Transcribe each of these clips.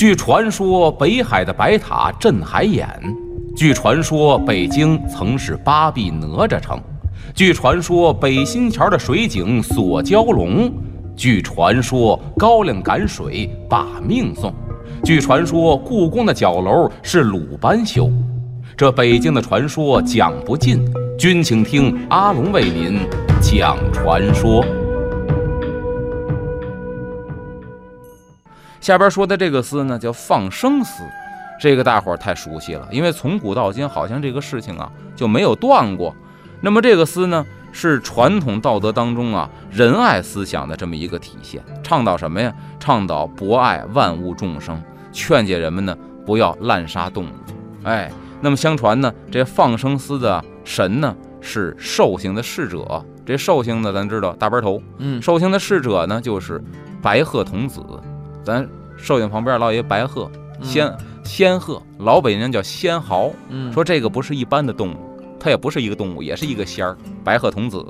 据传说，北海的白塔镇海眼；据传说，北京曾是八臂哪吒城；据传说，北新桥的水井锁蛟龙；据传说，高粱赶水把命送；据传说，故宫的角楼是鲁班修。这北京的传说讲不尽，君请听阿龙为您讲传说。下边说的这个司呢，叫放生司，这个大伙儿太熟悉了，因为从古到今，好像这个事情啊就没有断过。那么这个司呢，是传统道德当中啊仁爱思想的这么一个体现，倡导什么呀？倡导博爱万物众生，劝诫人们呢不要滥杀动物。哎，那么相传呢，这放生司的神呢是寿星的侍者，这寿星呢咱知道大白头，嗯，寿星的侍者呢就是白鹤童子。咱寿星旁边老爷白鹤，仙仙鹤，老北京人叫仙毫。嗯，说这个不是一般的动物，它也不是一个动物，也是一个仙儿。白鹤童子，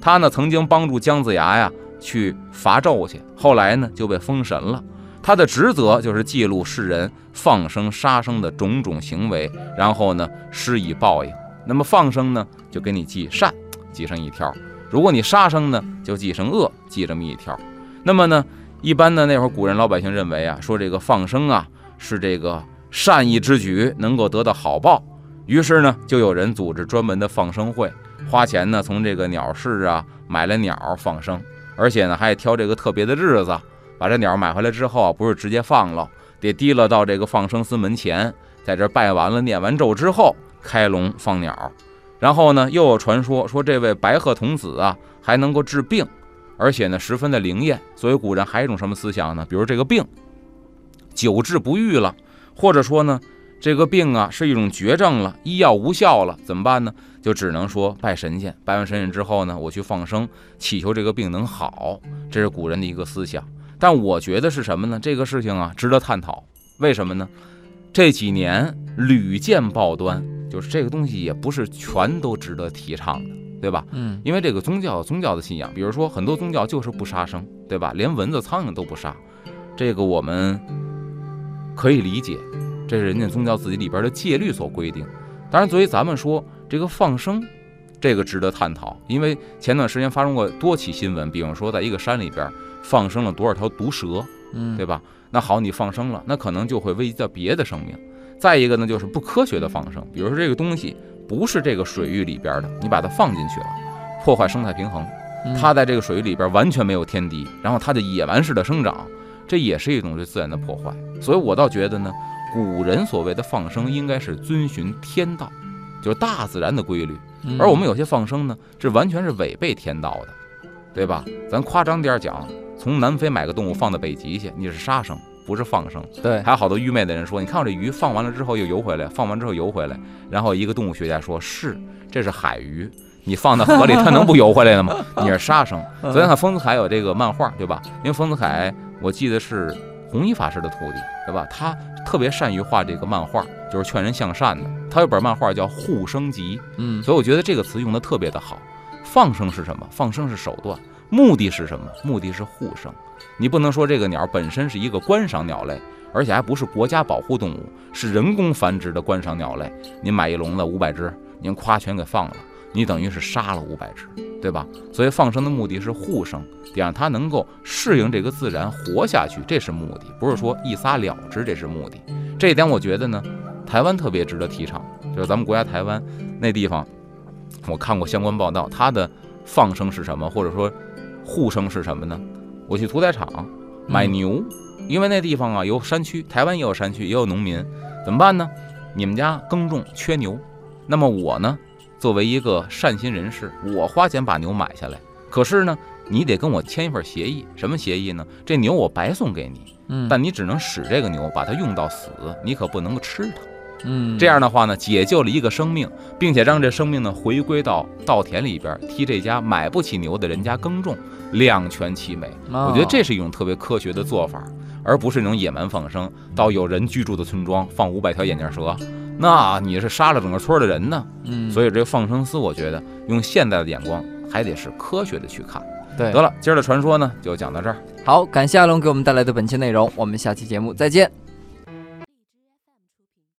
他呢曾经帮助姜子牙呀去伐纣去，后来呢就被封神了。他的职责就是记录世人放生杀生的种种行为，然后呢施以报应。那么放生呢，就给你记善，记上一条；如果你杀生呢，就记成恶，记这么一条。那么呢？一般呢，那会儿古人老百姓认为啊，说这个放生啊是这个善意之举，能够得到好报。于是呢，就有人组织专门的放生会，花钱呢从这个鸟市啊买了鸟放生，而且呢还挑这个特别的日子，把这鸟买回来之后啊，不是直接放了，得提了到这个放生司门前，在这拜完了、念完咒之后开笼放鸟。然后呢，又有传说说这位白鹤童子啊还能够治病。而且呢，十分的灵验。所以古人还有一种什么思想呢？比如这个病久治不愈了，或者说呢，这个病啊是一种绝症了，医药无效了，怎么办呢？就只能说拜神仙。拜完神仙之后呢，我去放生，祈求这个病能好。这是古人的一个思想。但我觉得是什么呢？这个事情啊，值得探讨。为什么呢？这几年屡见报端，就是这个东西也不是全都值得提倡的。对吧？嗯，因为这个宗教，宗教的信仰，比如说很多宗教就是不杀生，对吧？连蚊子、苍蝇都不杀，这个我们可以理解，这是人家宗教自己里边的戒律所规定。当然，作为咱们说这个放生，这个值得探讨，因为前段时间发生过多起新闻，比方说在一个山里边放生了多少条毒蛇，嗯，对吧？那好，你放生了，那可能就会危及到别的生命。再一个呢，就是不科学的放生，比如说这个东西。不是这个水域里边的，你把它放进去了，破坏生态平衡。它在这个水域里边完全没有天敌，然后它就野蛮式的生长，这也是一种对自然的破坏。所以我倒觉得呢，古人所谓的放生应该是遵循天道，就是大自然的规律。而我们有些放生呢，这完全是违背天道的，对吧？咱夸张点讲，从南非买个动物放到北极去，你是杀生。不是放生，对，还有好多愚昧的人说，你看我这鱼放完了之后又游回来，放完之后游回来，然后一个动物学家说，是，这是海鱼，你放到河里它能不游回来的吗？你是杀生。昨天看丰子恺有这个漫画，对吧？因为丰子恺我记得是弘一法师的徒弟，对吧？他特别善于画这个漫画，就是劝人向善的。他有本漫画叫《护生集》，嗯，所以我觉得这个词用的特别的好。放生是什么？放生是手段，目的是什么？目的是护生。你不能说这个鸟本身是一个观赏鸟类，而且还不是国家保护动物，是人工繁殖的观赏鸟类。您买一笼子五百只，您夸全给放了，你等于是杀了五百只，对吧？所以放生的目的是护生，得让它能够适应这个自然活下去，这是目的，不是说一撒了之，这是目的。这一点我觉得呢，台湾特别值得提倡，就是咱们国家台湾那地方，我看过相关报道，它的放生是什么，或者说护生是什么呢？我去屠宰场买牛，因为那地方啊有山区，台湾也有山区，也有农民，怎么办呢？你们家耕种缺牛，那么我呢，作为一个善心人士，我花钱把牛买下来。可是呢，你得跟我签一份协议，什么协议呢？这牛我白送给你，嗯，但你只能使这个牛，把它用到死，你可不能够吃它。嗯，这样的话呢，解救了一个生命，并且让这生命呢回归到稻田里边，替这家买不起牛的人家耕种，两全其美。哦我觉得这是一种特别科学的做法，而不是那种野蛮放生。到有人居住的村庄放五百条眼镜蛇，那你是杀了整个村的人呢。嗯，所以这个放生丝，我觉得用现代的眼光，还得是科学的去看。对得了，今儿的传说呢就讲到这儿。好，感谢阿龙给我们带来的本期内容，我们下期节目再见。